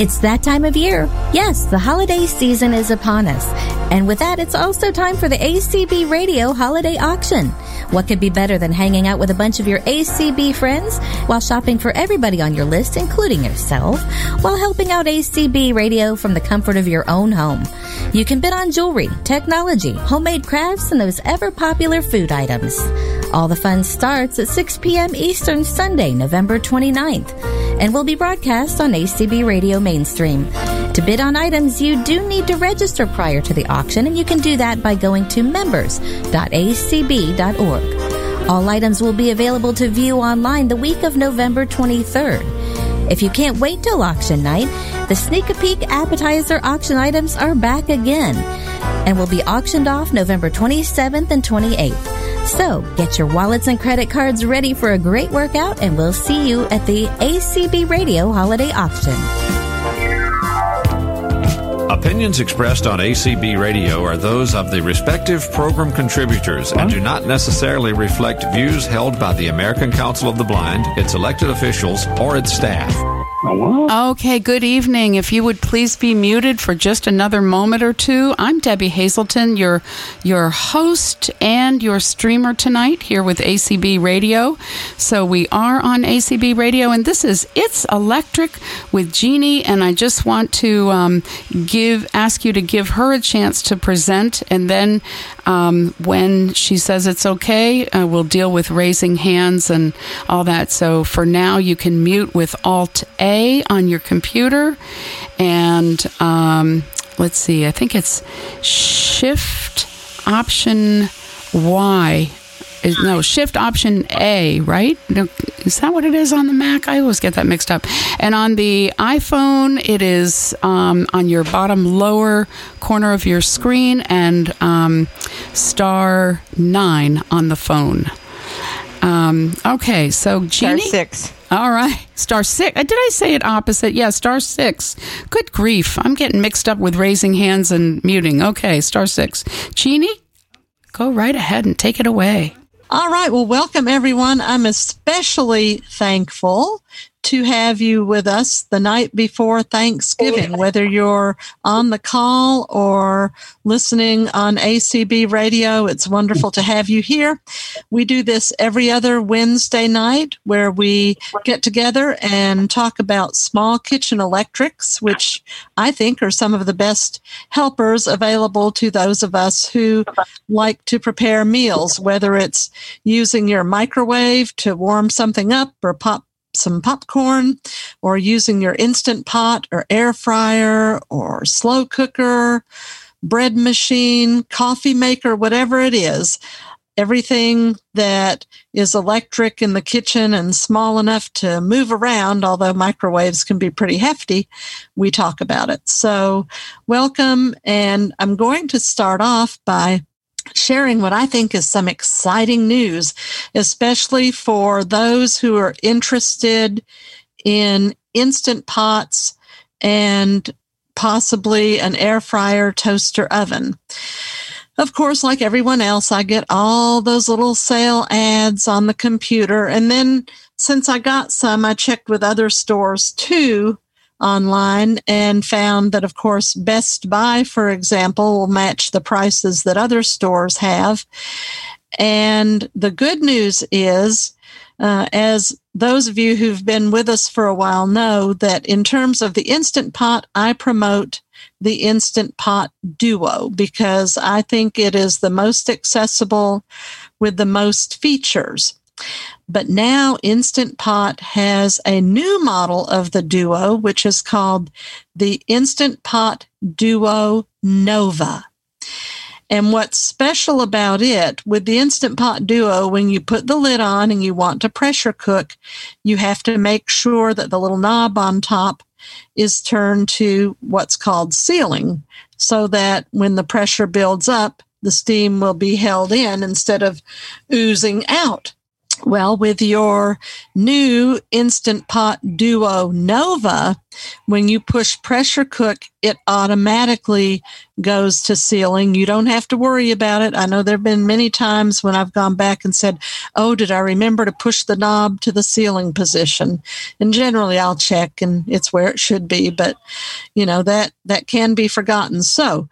It's that time of year. Yes, the holiday season is upon us. And with that, it's also time for the ACB Radio Holiday Auction. What could be better than hanging out with a bunch of your ACB friends while shopping for everybody on your list, including yourself, while helping out ACB Radio from the comfort of your own home? You can bid on jewelry, technology, homemade crafts, and those ever popular food items. All the fun starts at 6 p.m. Eastern Sunday, November 29th, and will be broadcast on ACB Radio Mainstream. To bid on items, you do need to register prior to the auction, and you can do that by going to members.acb.org. All items will be available to view online the week of November 23rd. If you can't wait till auction night, the sneak a peek appetizer auction items are back again and will be auctioned off November 27th and 28th. So get your wallets and credit cards ready for a great workout, and we'll see you at the ACB Radio Holiday Auction. Opinions expressed on ACB Radio are those of the respective program contributors and do not necessarily reflect views held by the American Council of the Blind, its elected officials, or its staff. Okay, good evening. If you would please be muted for just another moment or two. I'm Debbie Hazelton, your your host and your streamer tonight here with ACB Radio. So we are on ACB Radio, and this is It's Electric with Jeannie. And I just want to um, give ask you to give her a chance to present, and then um, when she says it's okay, uh, we'll deal with raising hands and all that. So for now, you can mute with Alt A on your computer. And um, let's see, I think it's Shift Option Y no shift option A, right? Is that what it is on the Mac? I always get that mixed up. And on the iPhone, it is um, on your bottom lower corner of your screen and um, star nine on the phone. Um, okay, so Jeannie, star six. All right, star six. Uh, did I say it opposite? Yeah, star six. Good grief, I'm getting mixed up with raising hands and muting. Okay, star six. Jeannie, go right ahead and take it away. All right. Well, welcome everyone. I'm especially thankful to have you with us the night before Thanksgiving, whether you're on the call or listening on ACB radio. It's wonderful to have you here. We do this every other Wednesday night where we get together and talk about small kitchen electrics, which I think are some of the best helpers available to those of us who like to prepare meals, whether it's using your microwave to warm something up or pop some popcorn or using your instant pot or air fryer or slow cooker, bread machine, coffee maker, whatever it is. Everything that is electric in the kitchen and small enough to move around, although microwaves can be pretty hefty, we talk about it. So, welcome. And I'm going to start off by sharing what I think is some exciting news, especially for those who are interested in instant pots and possibly an air fryer toaster oven. Of course, like everyone else, I get all those little sale ads on the computer. And then since I got some, I checked with other stores too online and found that, of course, Best Buy, for example, will match the prices that other stores have. And the good news is, uh, as those of you who've been with us for a while know, that in terms of the Instant Pot, I promote the Instant Pot Duo because I think it is the most accessible with the most features. But now Instant Pot has a new model of the Duo, which is called the Instant Pot Duo Nova. And what's special about it with the Instant Pot Duo, when you put the lid on and you want to pressure cook, you have to make sure that the little knob on top is turned to what's called sealing so that when the pressure builds up, the steam will be held in instead of oozing out. Well, with your new Instant Pot Duo Nova, when you push pressure cook, it automatically goes to sealing. You don't have to worry about it. I know there have been many times when I've gone back and said, Oh, did I remember to push the knob to the sealing position? And generally I'll check and it's where it should be, but you know, that, that can be forgotten. So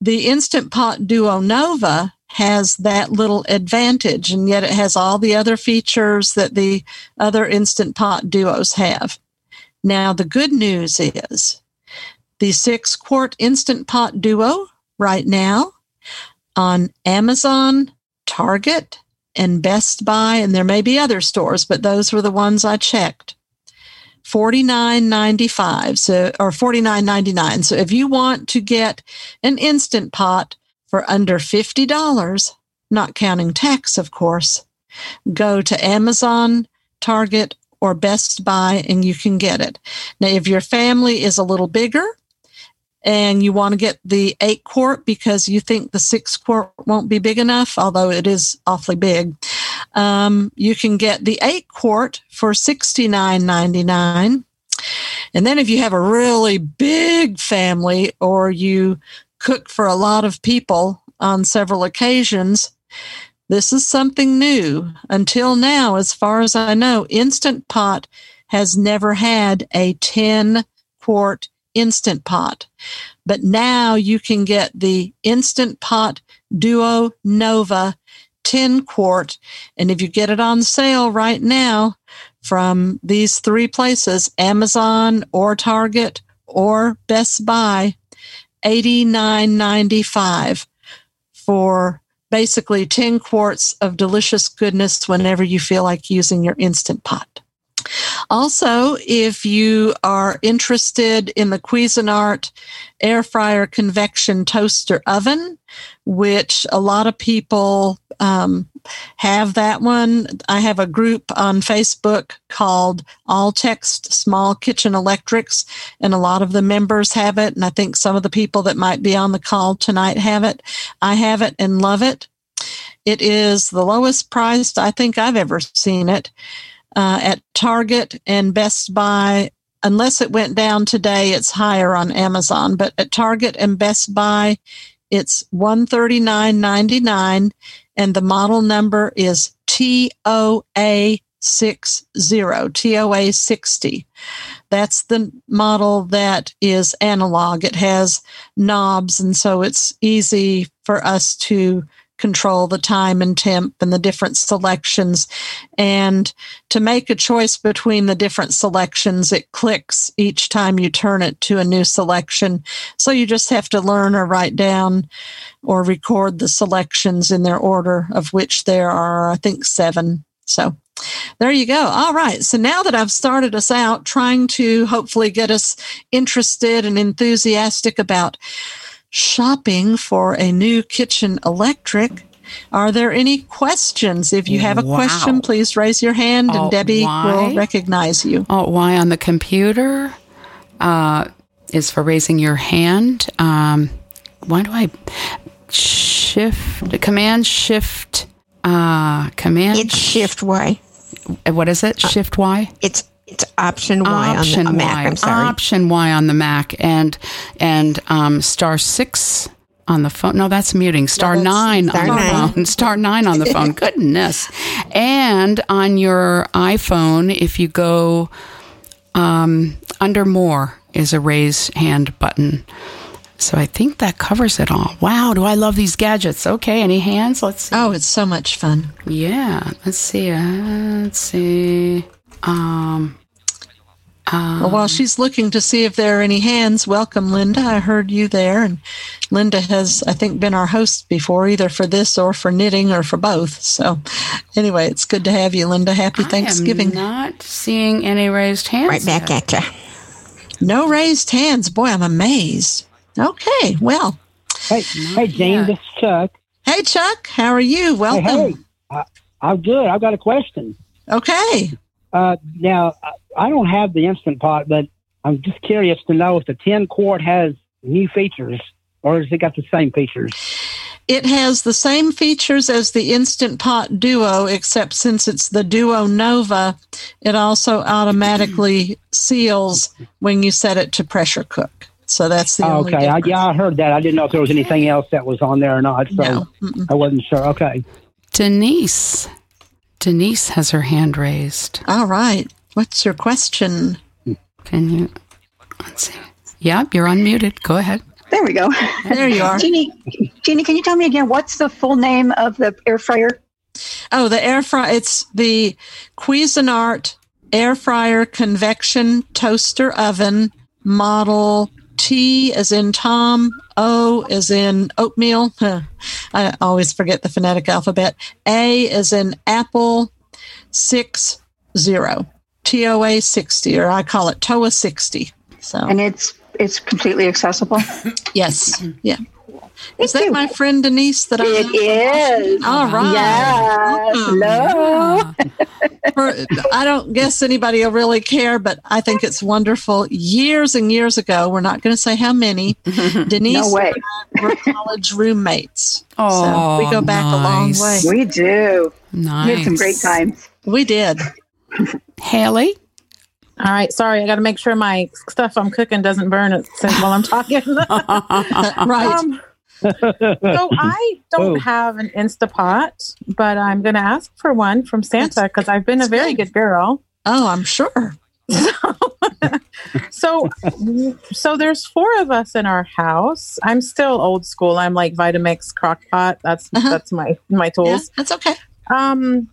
the Instant Pot Duo Nova has that little advantage, and yet it has all the other features that the other Instant Pot duos have. Now, the good news is the six quart Instant Pot duo right now on Amazon, Target, and Best Buy, and there may be other stores, but those were the ones I checked. $49.95 so or $49.99 so if you want to get an instant pot for under $50, not counting tax, of course. Go to Amazon, Target, or Best Buy and you can get it. Now, if your family is a little bigger and you want to get the eight quart because you think the six quart won't be big enough, although it is awfully big, um, you can get the eight quart for $69.99. And then if you have a really big family or you cook for a lot of people on several occasions. This is something new. Until now, as far as I know, Instant Pot has never had a 10 quart Instant Pot. But now you can get the Instant Pot Duo Nova 10 quart. And if you get it on sale right now from these three places, Amazon or Target or Best Buy, $89.95 for basically 10 quarts of delicious goodness whenever you feel like using your instant pot. Also, if you are interested in the Cuisinart air fryer convection toaster oven, which a lot of people um, have that one. I have a group on Facebook called All Text Small Kitchen Electrics, and a lot of the members have it. And I think some of the people that might be on the call tonight have it. I have it and love it. It is the lowest priced I think I've ever seen it uh, at Target and Best Buy. Unless it went down today, it's higher on Amazon. But at Target and Best Buy, it's one thirty nine ninety nine, and the model number is TOA 60, TOA 60. That's the model that is analog. It has knobs, and so it's easy for us to control the time and temp and the different selections. And to make a choice between the different selections, it clicks each time you turn it to a new selection. So you just have to learn or write down or record the selections in their order, of which there are, I think, seven. So there you go. All right. So now that I've started us out trying to hopefully get us interested and enthusiastic about shopping for a new kitchen electric. Are there any questions? If you have a wow. question, please raise your hand and oh, Debbie why? will recognize you. Oh, why on the computer uh, is for raising your hand. Um, why do I shift, command shift, uh, command? It's shift Y. What is it? Shift Y? It's it's option Y option on the Mac. I'm sorry. Option Y on the Mac and and um, star six on the phone. No, that's muting. Star no, nine star on nine. the phone. Star nine on the phone. Goodness. And on your iPhone, if you go um, under more is a raise hand button. So I think that covers it all. Wow, do I love these gadgets? Okay, any hands? Let's see. Oh, it's so much fun. Yeah. Let's see. Uh, let's see. Um, um, well, while she's looking to see if there are any hands, welcome, Linda. I heard you there. And Linda has, I think, been our host before, either for this or for knitting or for both. So, anyway, it's good to have you, Linda. Happy Thanksgiving. not seeing any raised hands. Right back yet. at you. No raised hands. Boy, I'm amazed. Okay, well. Hey, hey, Jane, this is Chuck. Hey, Chuck. How are you? Welcome. Hey, hey. I'm good. I've got a question. Okay. Uh, now, I don't have the Instant Pot, but I'm just curious to know if the 10 quart has new features or has it got the same features? it has the same features as the Instant Pot Duo, except since it's the Duo Nova, it also automatically seals when you set it to pressure cook. So that's the oh, okay. I, yeah, I heard that. I didn't know if there was anything else that was on there or not. So no. I wasn't sure. Okay. Denise. Denise has her hand raised. All right. What's your question? Can you? Let's see. Yep, you're unmuted. Go ahead. There we go. There you are. Jeannie, Jeannie, can you tell me again what's the full name of the air fryer? Oh, the air fryer. It's the Cuisinart air fryer convection toaster oven model T as in Tom, O as in oatmeal. I always forget the phonetic alphabet. A as in apple, six zero. TOA 60, or I call it TOA 60. So And it's it's completely accessible? yes. Yeah. Is that my friend Denise that I It is. All right. Yes. Hello. For, I don't guess anybody will really care, but I think it's wonderful. Years and years ago, we're not going to say how many, Denise No way. and I were college roommates. Oh, so we go back a long way. We do. Nice. We had some great times. We did. Haley? All right, sorry, I got to make sure my stuff I'm cooking doesn't burn it while I'm talking. right. Um, so I don't Oh. have an Instapot, but I'm going to ask for one from Santa because I've been a very good. good girl. oh, I'm sure. So, so there's four of us in our house. I'm still old school. I'm like Vitamix crock pot. That's Uh-huh. that's my my Yeah, tools. that's okay. Um,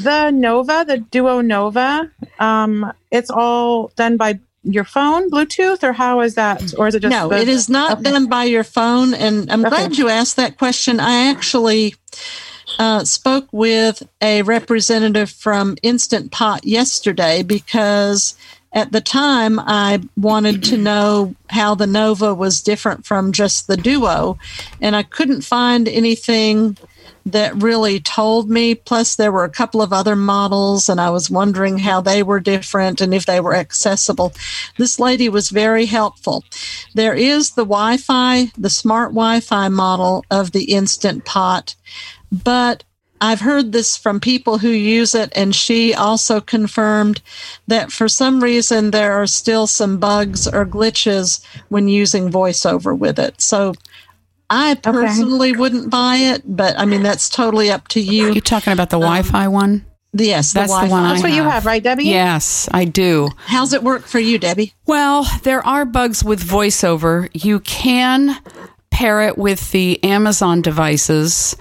the Nova, the Duo Nova, um, it's all done by your phone, Bluetooth, or how is that? Or is it just no, the- it is not Okay. done by your phone. And I'm Okay. glad you asked that question. I actually uh, spoke with a representative from Instant Pot yesterday because at the time I wanted to know how the Nova was different from just the Duo, and I couldn't find anything that really told me. Plus, there were a couple of other models, and I was wondering how they were different and if they were accessible. This lady was very helpful. There is the Wi Fi, the smart Wi Fi model of the Instant Pot, but I've heard this from people who use it, and she also confirmed that for some reason there are still some bugs or glitches when using voiceover with it. So I personally wouldn't buy it, but I mean, that's totally up to you. You talking about the um, Wi-Fi one? Yes, the That's the Wi-Fi. one I That's what you have, right, Debbie? Yes, I do. How's it work for you, Debbie? Well, there are bugs with voiceover. You can pair it with the Amazon devices.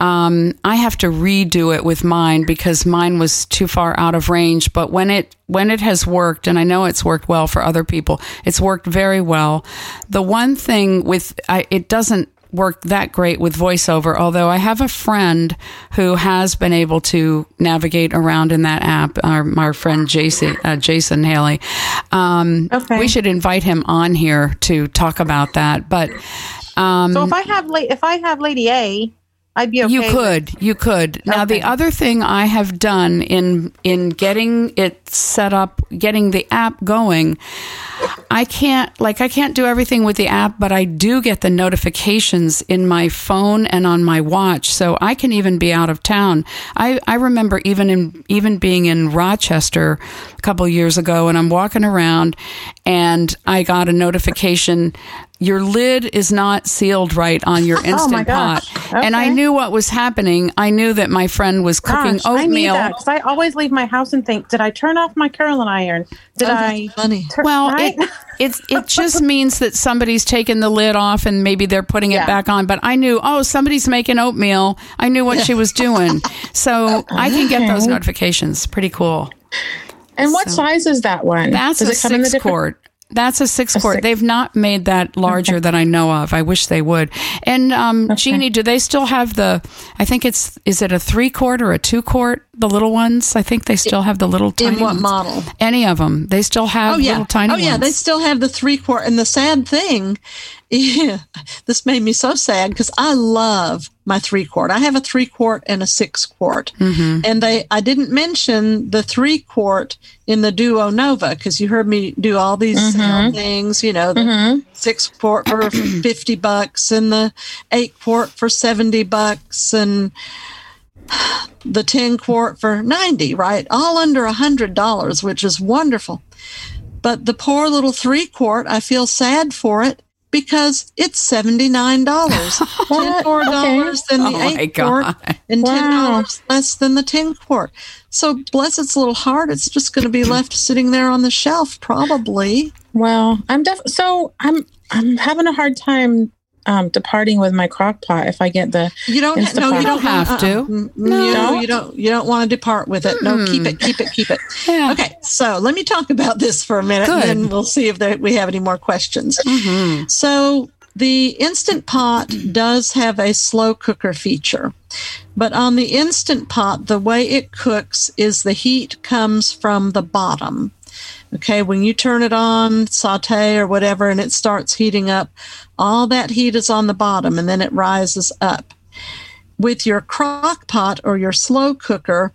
Um, I have to redo it with mine because mine was too far out of range. But when it when it has worked, and I know it's worked well for other people, it's worked very well. The one thing with I, it doesn't work that great with voiceover although i have a friend who has been able to navigate around in that app our, our friend jason uh, jason haley um, Okay. we should invite him on here to talk about that but um, So if I have la- if I have Lady A, I'd be okay. you with- could, you could. Now the other thing I have done in in getting it set up, getting the app going, I can't like I can't do everything with the app, but I do get the notifications in my phone and on my watch, so I can even be out of town. I I remember even in even being in Rochester a couple years ago, and I'm walking around, and I got a notification. Your lid is not sealed right on your instant Oh my gosh. pot, and I knew what was happening. I knew that my friend was cooking Gosh, I need oatmeal. that because I always leave my house and think, did I turn off my curling iron? Did Oh, I? that's funny. tur- Well, right? it it's it just means that somebody's taken the lid off and maybe they're putting it Yeah. back on. But I knew, oh, somebody's making oatmeal. I knew what she was doing, so I can get those notifications. Pretty cool. and what size is that one? That's Does a it come in the six different- quart. That's a six quart. six- They've not made that larger that I know of. I wish they would. And um, Jeannie, do they still have the? I think it's is it a three quart or a two quart? The little ones. I think they still have the little tiny In what ones. model? Any of them. They still have Oh yeah, little tiny oh yeah. ones. They still have the three quart. And the sad thing, yeah, this made me so sad because I love my three quart. I have a three quart and a six quart. Mm-hmm. And they, I didn't mention the three quart in the Duo Nova because you heard me do all these mm-hmm. things, you know, the mm-hmm. six quart for 50 bucks and the eight quart for 70 bucks and the 10 quart for 90, right? All under a hundred dollars, which is wonderful. But the poor little three quart, I feel sad for it because it's seventy nine dollars, ten more dollars okay. than the oh eight quart, and ten dollars wow. less than the ten quart. So bless its little heart, it's just going to be left sitting there on the shelf, probably. Well, I'm def so I'm I'm having a hard time um, departing with my crock pot if I get the you don't no you don't have to uh, no. no you don't you don't want to depart with it no keep it keep it keep it yeah. okay so let me talk about this for a minute Good. and then we'll see if there, we have any more questions mm-hmm. so the instant pot does have a slow cooker feature but on the instant pot the way it cooks is the heat comes from the bottom Okay, when you turn it on, saute or whatever, and it starts heating up, all that heat is on the bottom and then it rises up. With your crock pot or your slow cooker,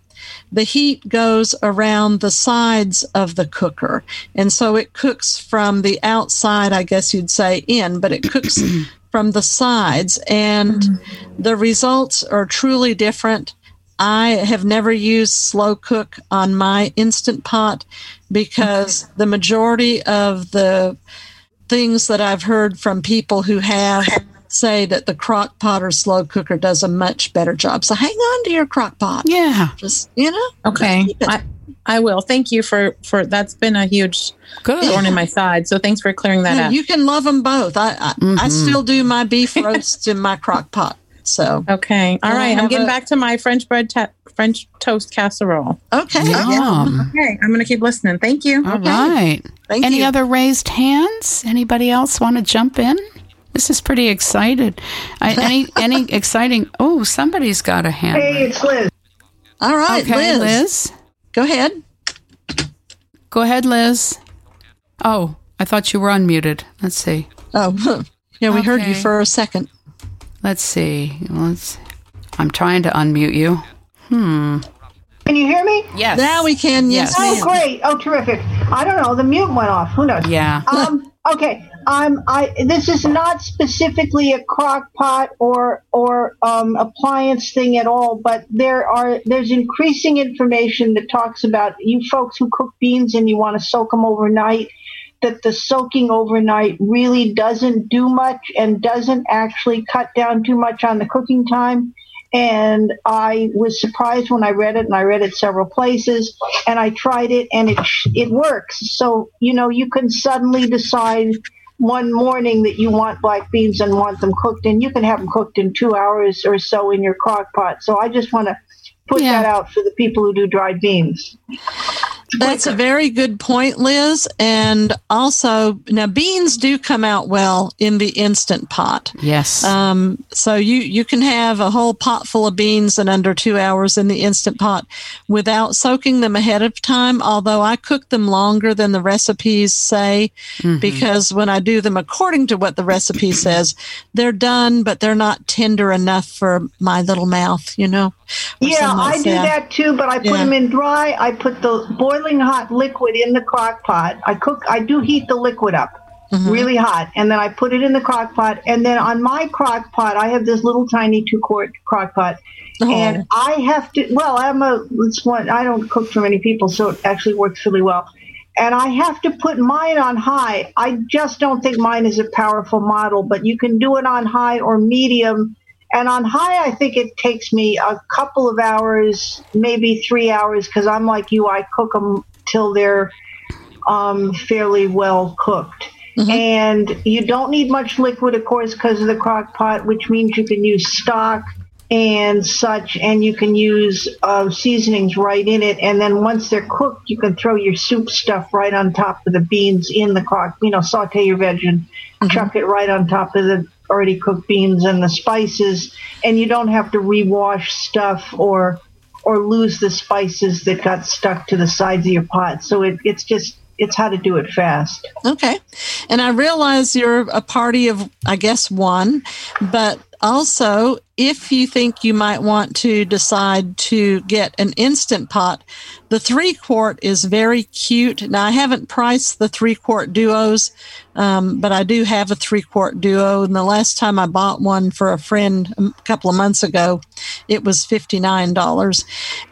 the heat goes around the sides of the cooker. And so it cooks from the outside, I guess you'd say in, but it cooks from the sides. And the results are truly different. I have never used slow cook on my instant pot because the majority of the things that I've heard from people who have say that the crock pot or slow cooker does a much better job. So hang on to your crock pot. Yeah. Just, you know. Okay. I, I will. Thank you for for that's been a huge Good. thorn in my side. So thanks for clearing that yeah, up. You can love them both. I I, mm-hmm. I still do my beef roasts in my crock pot. So okay, all right. I'm getting a, back to my French bread, ta- French toast casserole. Okay, Yum. okay. I'm going to keep listening. Thank you. All okay. right. Thank Any you. other raised hands? Anybody else want to jump in? This is pretty excited. I, any any exciting? Oh, somebody's got a hand. Hey, it's Liz. All right, okay, Liz. Liz. Go ahead. Go ahead, Liz. Oh, I thought you were unmuted. Let's see. Oh, yeah, we okay. heard you for a second. Let's see. Let's. I'm trying to unmute you. Hmm. Can you hear me? Yes. Now we can. Yes. Oh, great. Oh, terrific. I don't know. The mute went off. Who knows? Yeah. Um. Okay. Um. I. This is not specifically a crock pot or or um appliance thing at all, but there are there's increasing information that talks about you folks who cook beans and you want to soak them overnight that the soaking overnight really doesn't do much and doesn't actually cut down too much on the cooking time. And I was surprised when I read it, and I read it several places, and I tried it, and it it works. So you know, you can suddenly decide one morning that you want black beans and want them cooked, and you can have them cooked in two hours or so in your crock pot. So I just want to put yeah. that out for the people who do dried beans. That's a very good point, Liz. And also, now beans do come out well in the instant pot. Yes. Um, so you you can have a whole pot full of beans in under two hours in the instant pot without soaking them ahead of time. Although I cook them longer than the recipes say, mm-hmm. because when I do them according to what the recipe says, they're done, but they're not tender enough for my little mouth. You know. Yeah, I do that too, but I put yeah. them in dry. I put the boiling hot liquid in the crock pot. I cook, I do heat the liquid up mm-hmm. really hot, and then I put it in the crock pot. And then on my crock pot, I have this little tiny two quart crock pot. Oh. And I have to, well, I'm a, it's one, I don't cook for many people, so it actually works really well and I have to put mine on high. I just don't think mine is a powerful model, but you can do it on high or medium and on high, I think it takes me a couple of hours, maybe three hours, because I'm like you, I cook them till they're um, fairly well cooked. Mm-hmm. And you don't need much liquid, of course, because of the crock pot, which means you can use stock and such, and you can use uh, seasonings right in it. And then once they're cooked, you can throw your soup stuff right on top of the beans in the crock. You know, saute your veg and mm-hmm. chuck it right on top of the already cooked beans and the spices, and you don't have to rewash stuff or or lose the spices that got stuck to the sides of your pot. So it, it's just it's how to do it fast. Okay. And I realize you're a party of, I guess, one, but also, if you think you might want to decide to get an instant pot, the three quart is very cute. Now, I haven't priced the three quart duos, um, but I do have a three quart duo. And the last time I bought one for a friend a couple of months ago, it was $59.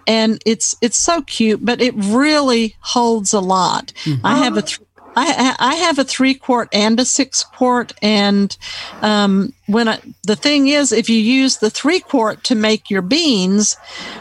And it's, it's so cute, but it really holds a lot. Mm-hmm. I have a th- I, I have a three quart and a six quart, and um, when I, the thing is, if you use the three quart to make your beans,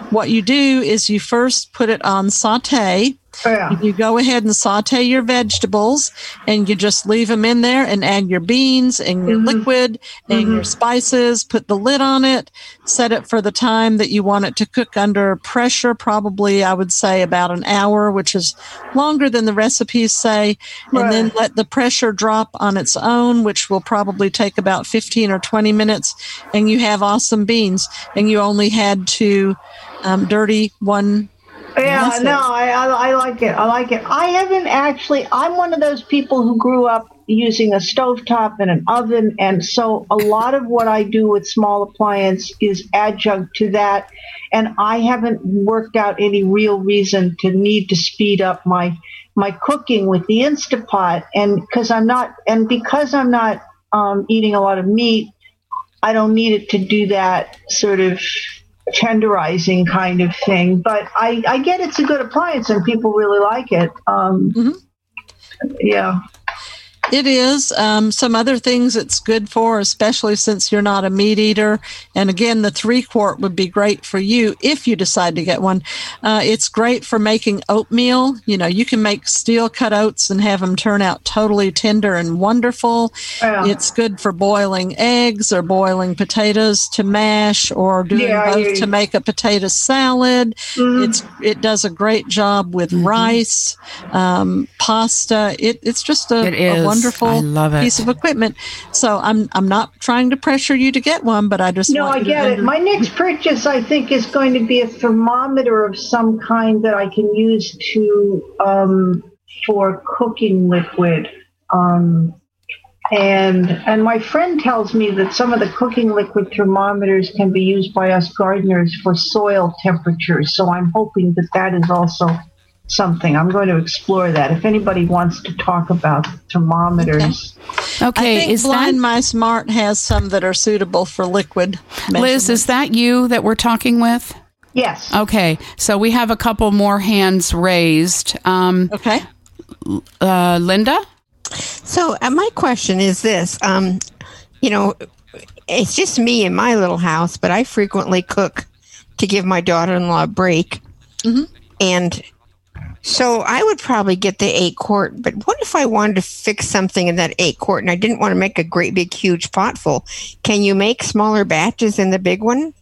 what you do is you first put it on saute yeah. You go ahead and saute your vegetables and you just leave them in there and add your beans and your mm-hmm. liquid and mm-hmm. your spices, put the lid on it, set it for the time that you want it to cook under pressure, probably I would say about an hour, which is longer than the recipes say, right. and then let the pressure drop on its own, which will probably take about 15 or 20 minutes, and you have awesome beans. And you only had to um, dirty one yeah, no, I, I, I like it. I like it. I haven't actually. I'm one of those people who grew up using a stovetop and an oven, and so a lot of what I do with small appliance is adjunct to that. And I haven't worked out any real reason to need to speed up my my cooking with the Instapot, and because I'm not, and because I'm not um, eating a lot of meat, I don't need it to do that sort of tenderizing kind of thing. But I, I get it's a good appliance and people really like it. Um, mm-hmm. Yeah. It is. Um, some other things it's good for, especially since you're not a meat eater. And again, the three quart would be great for you if you decide to get one. Uh, it's great for making oatmeal. You know, you can make steel cut oats and have them turn out totally tender and wonderful. Yeah. It's good for boiling eggs or boiling potatoes to mash or doing yeah, both to make a potato salad. Mm-hmm. It's it does a great job with mm-hmm. rice, um, pasta. It, it's just a, a wonderful piece of equipment. So I'm I'm not trying to pressure you to get one, but I just no, I get it. My next purchase, I think, is going to be a thermometer of some kind that I can use to um, for cooking liquid. Um, and and my friend tells me that some of the cooking liquid thermometers can be used by us gardeners for soil temperatures. So I'm hoping that that is also something. I'm going to explore that. If anybody wants to talk about thermometers. Okay, okay I think is Blind that Mice Mart has some that are suitable for liquid. Liz, is that you that we're talking with? Yes. Okay, so we have a couple more hands raised. Um, okay. Uh, Linda? So, uh, my question is this um, you know, it's just me in my little house, but I frequently cook to give my daughter in law a break. Mm-hmm. And so I would probably get the eight quart, but what if I wanted to fix something in that eight quart and I didn't want to make a great big huge pot full? Can you make smaller batches in the big one?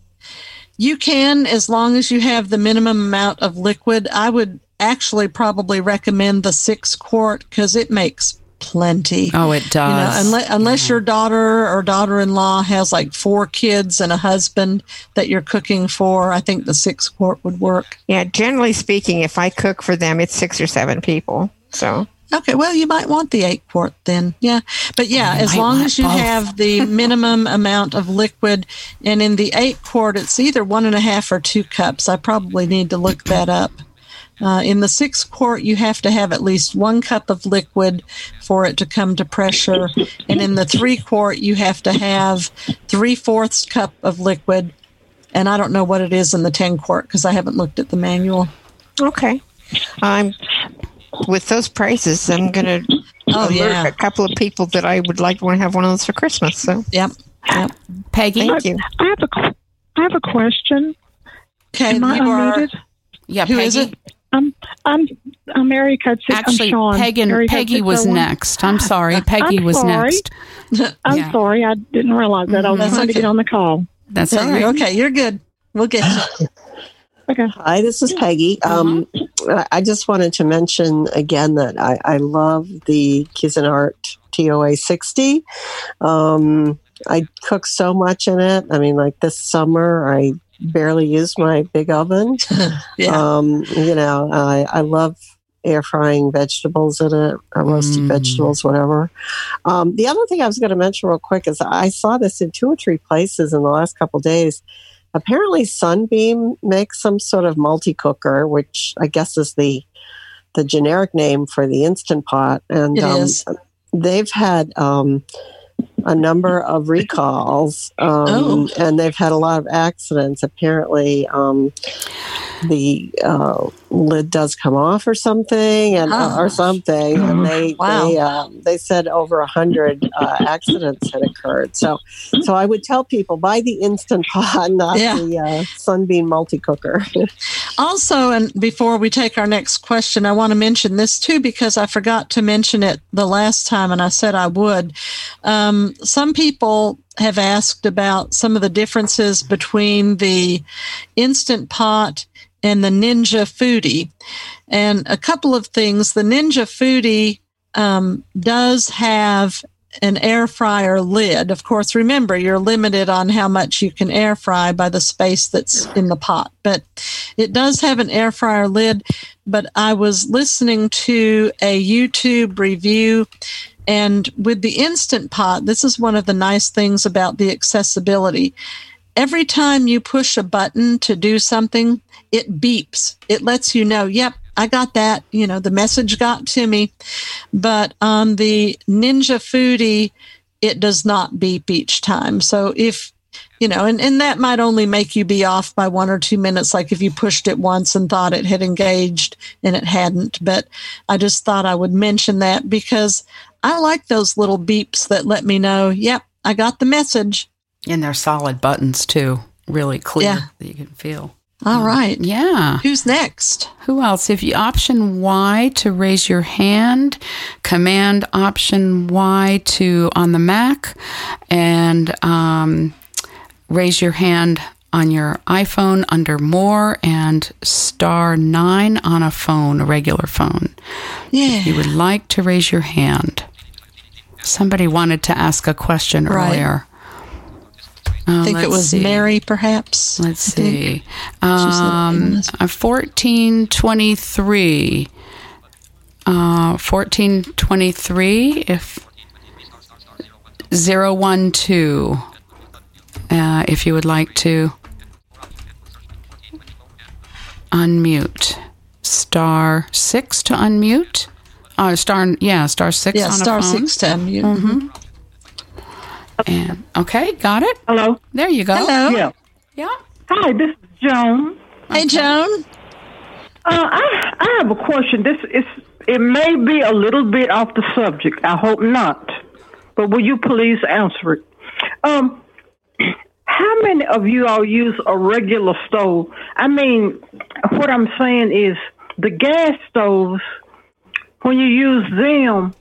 You can as long as you have the minimum amount of liquid. I would actually probably recommend the six quart because it makes plenty. Oh, it does. You know, unless, unless yeah. your daughter or daughter in law has like four kids and a husband that you're cooking for, I think the six quart would work. Yeah, generally speaking, if I cook for them, it's six or seven people. So. Okay, well, you might want the eight quart then. Yeah. But yeah, as long as you both. have the minimum amount of liquid, and in the eight quart, it's either one and a half or two cups. I probably need to look that up. Uh, in the six quart, you have to have at least one cup of liquid for it to come to pressure. And in the three quart, you have to have three fourths cup of liquid. And I don't know what it is in the 10 quart because I haven't looked at the manual. Okay. I'm with those prices, I'm going to oh, yeah. a couple of people that I would like to want to have one of those for Christmas. So, yep. yep. Peggy, thank you. I have a, I have a question. Okay, Am I unmuted? Yeah, Who Peggy? is it? I'm I'm I'm Mary Cudsick. Actually, I'm Sean. Peggy, Mary Peggy was next. I'm sorry. Peggy I'm was sorry. next. I'm yeah. sorry. I didn't realize that. I was That's trying okay. to get on the call. That's all right. Okay, you're good. We'll get you. okay. Hi, this is Peggy. Um, I just wanted to mention again that I, I love the Cuisinart TOA 60. Um, I cook so much in it. I mean, like this summer, I barely use my big oven. yeah. Um, you know, I, I love air frying vegetables in it, or roasted Mm. vegetables, whatever. Um, the other thing I was going to mention real quick is I saw this in two or three places in the last couple days. Apparently, Sunbeam makes some sort of multi cooker, which I guess is the the generic name for the instant pot, and um, they've had um, a number of recalls, um, Oh. and they've had a lot of accidents. Apparently, um, the uh, lid does come off or something, and Ah. or something, and they Wow. they um, they said over a hundred uh, accidents had occurred. So, so I would tell people buy the instant pot, not Yeah. the uh, Sunbeam multi cooker. Also, and before we take our next question, I want to mention this too because I forgot to mention it the last time and I said I would. Um, some people have asked about some of the differences between the Instant Pot and the Ninja Foodi. And a couple of things. The Ninja Foodi um, does have an air fryer lid. Of course, remember you're limited on how much you can air fry by the space that's in the pot, but it does have an air fryer lid. But I was listening to a YouTube review, and with the Instant Pot, this is one of the nice things about the accessibility. Every time you push a button to do something, it beeps. It lets you know, yep, I got that. You know, the message got to me. But on the Ninja Foodi, it does not beep each time. So if you know, and, and that might only make you be off by one or two minutes, like if you pushed it once and thought it had engaged and it hadn't. But I just thought I would mention that because I like those little beeps that let me know, yep, I got the message. And they're solid buttons too, really clear Yeah. that you can feel. All right. Yeah. Who's next? Who else? If you option Y to raise your hand, command option Y to on the Mac, and um, raise your hand on your iPhone under more and star nine on a phone, a regular phone. Yeah. If you would like to raise your hand. Somebody wanted to ask a question Right. earlier. I Uh, think it was see. Mary, perhaps. Let's see. Um, uh, 1423. Uh, 1423, if 012, uh, if you would like to unmute. Star 6 to unmute. Uh, star, yeah, star 6 Yeah, on star a phone. six to unmute. Mhm. And, okay, got it? Hello. There you go. Hello. Yeah. Yeah. Hi, this is Joan. Hey, Joan. Uh, I I have a question. This is it may be a little bit off the subject. I hope not, but will you please answer it? Um, how many of you all use a regular stove? I mean, what I'm saying is the gas stoves. When you use them,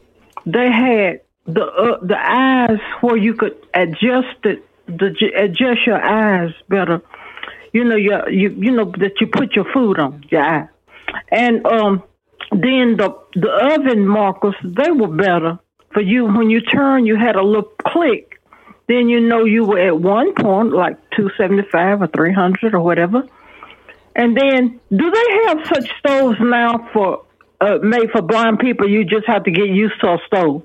they had the uh, the eyes where you could adjust it, the adjust your eyes better. You know, your you you know that you put your food on your eye, and um, then the the oven markers they were better for you. When you turn, you had a little click. Then you know you were at one point like two seventy five or three hundred or whatever. And then, do they have such stoves now for uh, made for blind people? You just have to get used to a stove.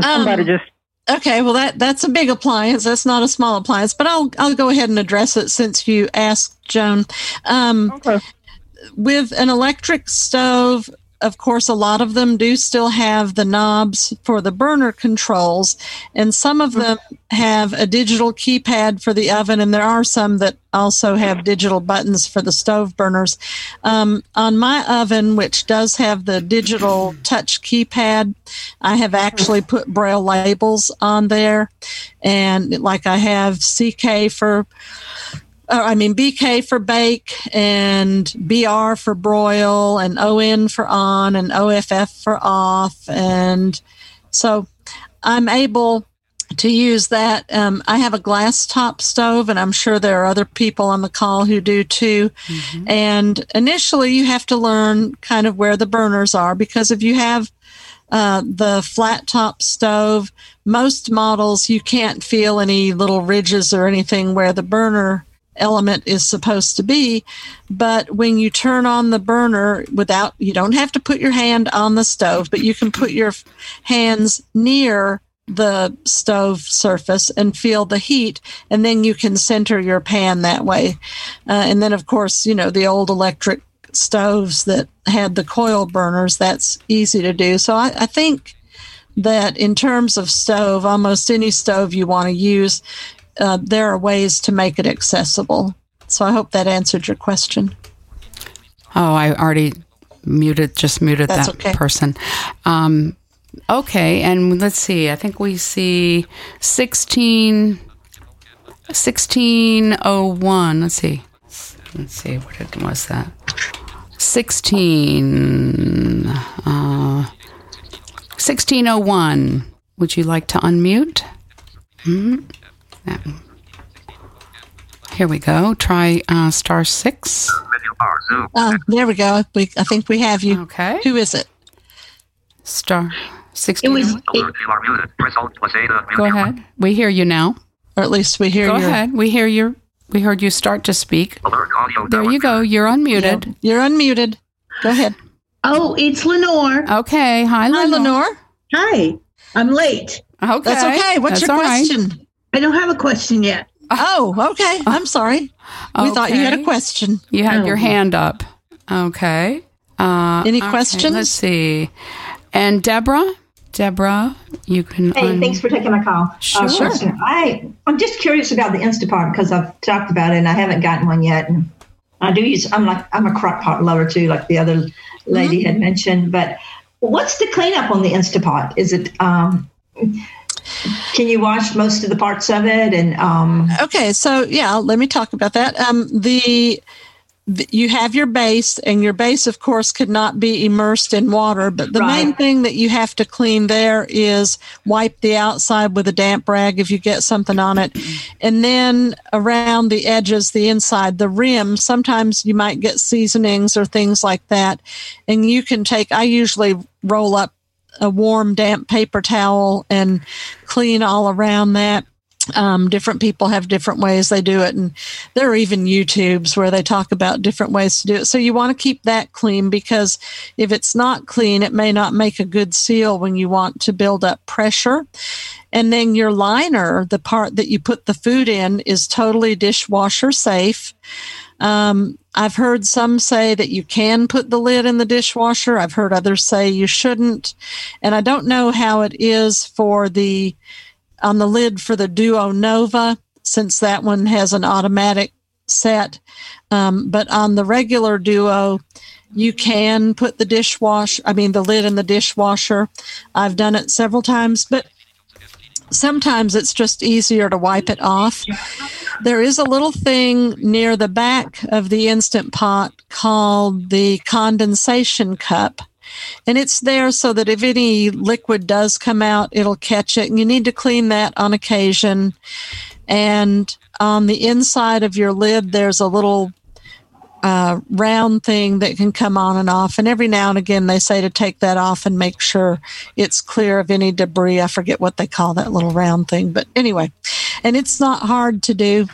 Somebody Um, just Okay, well that that's a big appliance. That's not a small appliance, but I'll I'll go ahead and address it since you asked, Joan. Um, With an electric stove, of course, a lot of them do still have the knobs for the burner controls, and some of them have a digital keypad for the oven, and there are some that also have digital buttons for the stove burners. Um, on my oven, which does have the digital touch keypad, I have actually put braille labels on there, and like I have CK for I mean, BK for bake and BR for broil and ON for on and OFF for off. And so I'm able to use that. Um, I have a glass top stove, and I'm sure there are other people on the call who do too. And initially, you have to learn kind of where the burners are because if you have uh, the flat top stove, most models you can't feel any little ridges or anything where the burner element is supposed to be. But when you turn on the burner without, you don't have to put your hand on the stove, but you can put your hands near the stove surface and feel the heat, and then you can center your pan that way. Uh, and then, of course, you know, the old electric stoves that had the coil burners, that's easy to do. So I, I think that in terms of stove, almost any stove you want to use, uh, there are ways to make it accessible. So I hope that answered your question. Oh, I already muted, just muted That's that okay. person. Um, okay, and let's see. I think we see 16, 1601. Let's see. Let's see. What it, was that? 16. Uh, 1601. Would you like to unmute? Hmm? Yeah. Here we go. Try uh, star six. Oh, there we go. We, I think we have you. Okay. Who is it? Star sixteen. It was- Go ahead. We hear you now. Or at least we hear you. Go your- ahead. We hear your. We heard you start to speak. There you go. You're unmuted. You're unmuted. Go ahead. Oh, it's Lenore. Okay. Hi, Lenore. Lenore. Hi. I'm late. Okay. That's okay. What's That's your all right. Question? I don't have a question yet. Oh, okay. I'm sorry. We thought you had a question. You had Oh. your hand up. Okay. Uh, Any okay, questions? Let's see. And Deborah, Deborah, you can. Hey, un- thanks for taking my call. Sure. Uh, question. I I'm just curious about the Instapot because I've talked about it and I haven't gotten one yet. And I do use. I'm like I'm a crock pot lover too, like the other lady Mm-hmm. had mentioned. But what's the cleanup on the Instapot? Is it um, can you watch most of the parts of it? And um, Okay, so yeah, let me talk about that. Um, the, the you have your base, and your base, of course, could not be immersed in water. But the main thing that you have to clean there is wipe the outside with a damp rag if you get something on it, and then around the edges, the inside, the rim. Sometimes you might get seasonings or things like that, and you can take. I usually roll up a warm, damp paper towel and clean all around that. Um, different people have different ways they do it, and there are even YouTubes where they talk about different ways to do it. So you want to keep that clean because if it's not clean, it may not make a good seal when you want to build up pressure. And then your liner, the part that you put the food in, is totally dishwasher safe. Um, I've heard some say that you can put the lid in the dishwasher. I've heard others say you shouldn't. And I don't know how it is for the on the lid for the Duo Nova, since that one has an automatic set. Um, but on the regular Duo, you can put the dishwasher, I mean, the lid in the dishwasher. I've done it several times, but sometimes it's just easier to wipe it off. There is a little thing near the back of the Instant Pot called the condensation cup. And it's there so that if any liquid does come out, it'll catch it. And you need to clean that on occasion. And on the inside of your lid, there's a little uh, round thing that can come on and off. And every now and again, they say to take that off and make sure it's clear of any debris. I forget what they call that little round thing. But anyway, and it's not hard to do.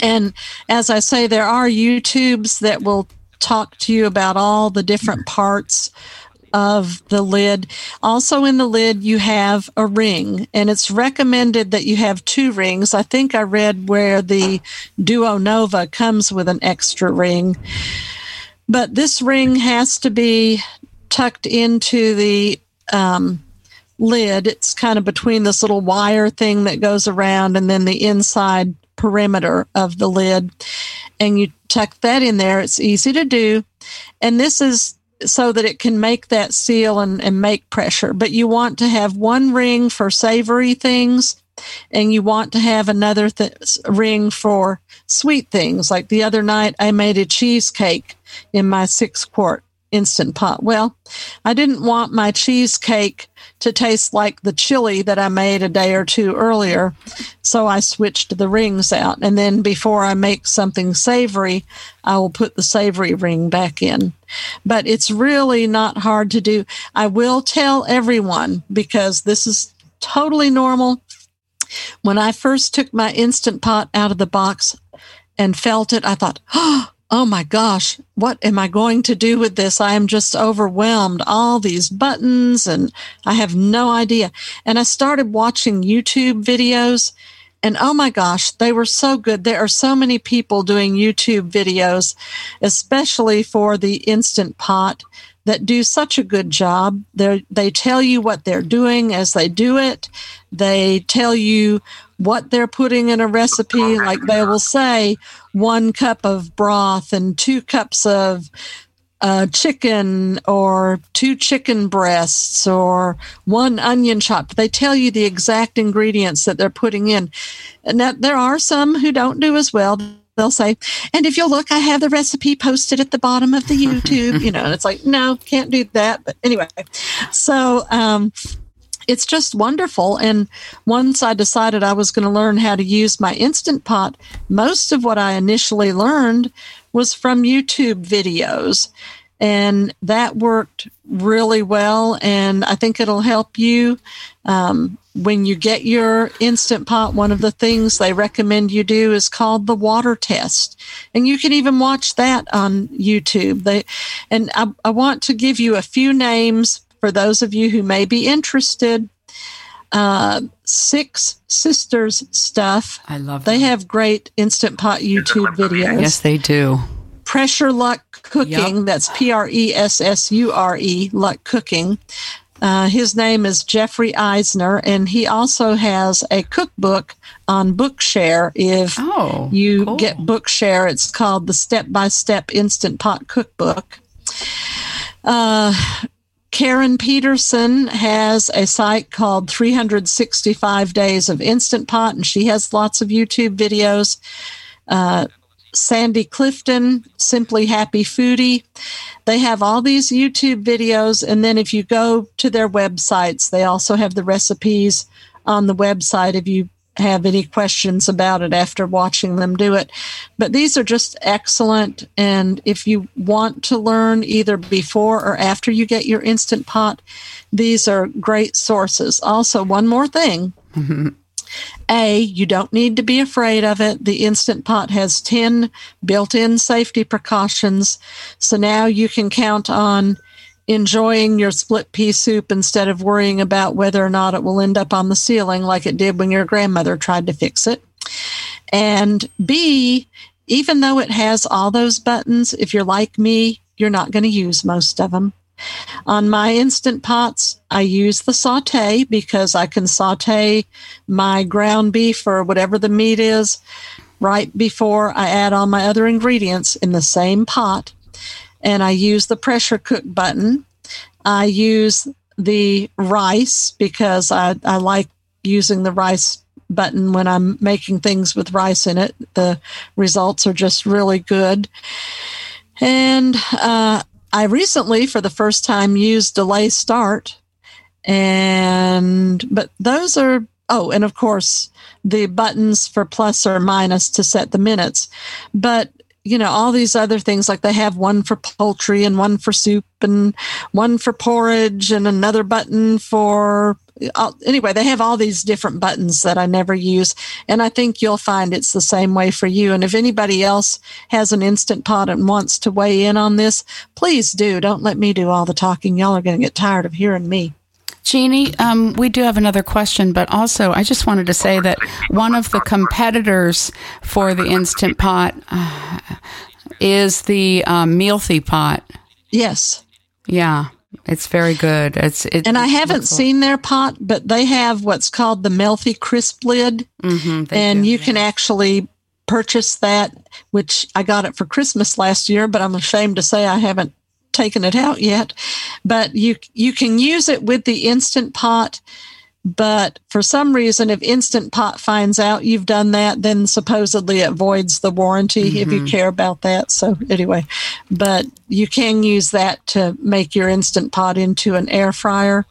And as I say, there are YouTubes that will talk to you about all the different parts of the lid. Also, in the lid, you have a ring, and it's recommended that you have two rings. I think I read where the Duo Nova comes with an extra ring, but this ring has to be tucked into the um, lid. It's kind of between this little wire thing that goes around and then the inside perimeter of the lid. And you tuck that in there. It's easy to do. And this is so that it can make that seal and, and make pressure. But you want to have one ring for savory things and you want to have another th- ring for sweet things. Like the other night, I made a cheesecake in my six quart instant pot. Well, I didn't want my cheesecake to taste like the chili that I made a day or two earlier. So I switched the rings out. And then before I make something savory, I will put the savory ring back in. But it's really not hard to do. I will tell everyone because this is totally normal. When I first took my instant pot out of the box, and felt it, I thought, oh Oh my gosh, what am I going to do with this? I am just overwhelmed. All these buttons, and I have no idea. And I started watching YouTube videos, and oh my gosh, they were so good. There are so many people doing YouTube videos, especially for the Instant Pot, that do such a good job. They they tell you what they're doing as they do it. They tell you what they're putting in a recipe. Like they will say one cup of broth and two cups of uh, chicken or two chicken breasts or one onion chopped. They tell you the exact ingredients that they're putting in. And that there are some who don't do as well. They'll say, and if you'll look, I have the recipe posted at the bottom of the YouTube, you know, and it's like, no, can't do that. But anyway, so, um, it's just wonderful. And once I decided I was going to learn how to use my Instant Pot, most of what I initially learned was from YouTube videos. And that worked really well. And I think it'll help you. Um, when you get your Instant Pot, one of the things they recommend you do is called the water test. And you can even watch that on YouTube. They, and I, I want to give you a few names for those of you who may be interested. Uh, Six Sisters stuff. I love. They have great instant pot YouTube videos. Yes, they do. Pressure Luck Cooking. Yep. That's P R E S S U R E Luck Cooking. Uh, his name is Jeffrey Eisner, and he also has a cookbook on Bookshare. If oh, you cool. get Bookshare, it's called the Step by Step Instant Pot Cookbook. Uh, Karen Peterson has a site called 365 Days of Instant Pot, and she has lots of YouTube videos. Uh, Sandy Clifton, Simply Happy Foodie. They have all these YouTube videos, and then if you go to their websites, they also have the recipes on the website if you have any questions about it after watching them do it. But these are just excellent. And if you want to learn either before or after you get your Instant Pot, these are great sources. Also, one more thing. A, you don't need to be afraid of it. The Instant Pot has 10 built in safety precautions. So now you can count on enjoying your split pea soup instead of worrying about whether or not it will end up on the ceiling like it did when your grandmother tried to fix it. And B, even though it has all those buttons, if you're like me, you're not going to use most of them. On my instant pots, I use the saute because I can saute my ground beef or whatever the meat is right before I add all my other ingredients in the same pot and I use the pressure cook button. I use the rice because I, I like using the rice button when I'm making things with rice in it. The results are just really good. And uh, I recently, for the first time, used delay start. And, but those are, oh, and of course, the buttons for plus or minus to set the minutes. But you know all these other things like they have one for poultry and one for soup and one for porridge and another button for anyway they have all these different buttons that i never use. And i think you'll find it's the same way for you. And if anybody else has an instant pot and wants to weigh in on this please do. Don't let me do all the talking. Y'all are going to get tired of hearing me Jeannie, um, we do have another question, but also I just wanted to say that one of the competitors for the Instant Pot uh, is the um, Mealthy Pot. Yes. Yeah. It's very good. It's it, and I haven't seen their pot, but they have what's called the Mealthy Crisp lid, mm-hmm, and do, you yeah. can actually purchase that. Which I got it for Christmas last year, but I'm ashamed to say I haven't taken it out yet, but you you can use it with the instant pot. But for some reason, if Instant Pot finds out you've done that, then supposedly it voids the warranty mm-hmm. if you care about that. So, anyway, but you can use that to make your Instant Pot into an air fryer.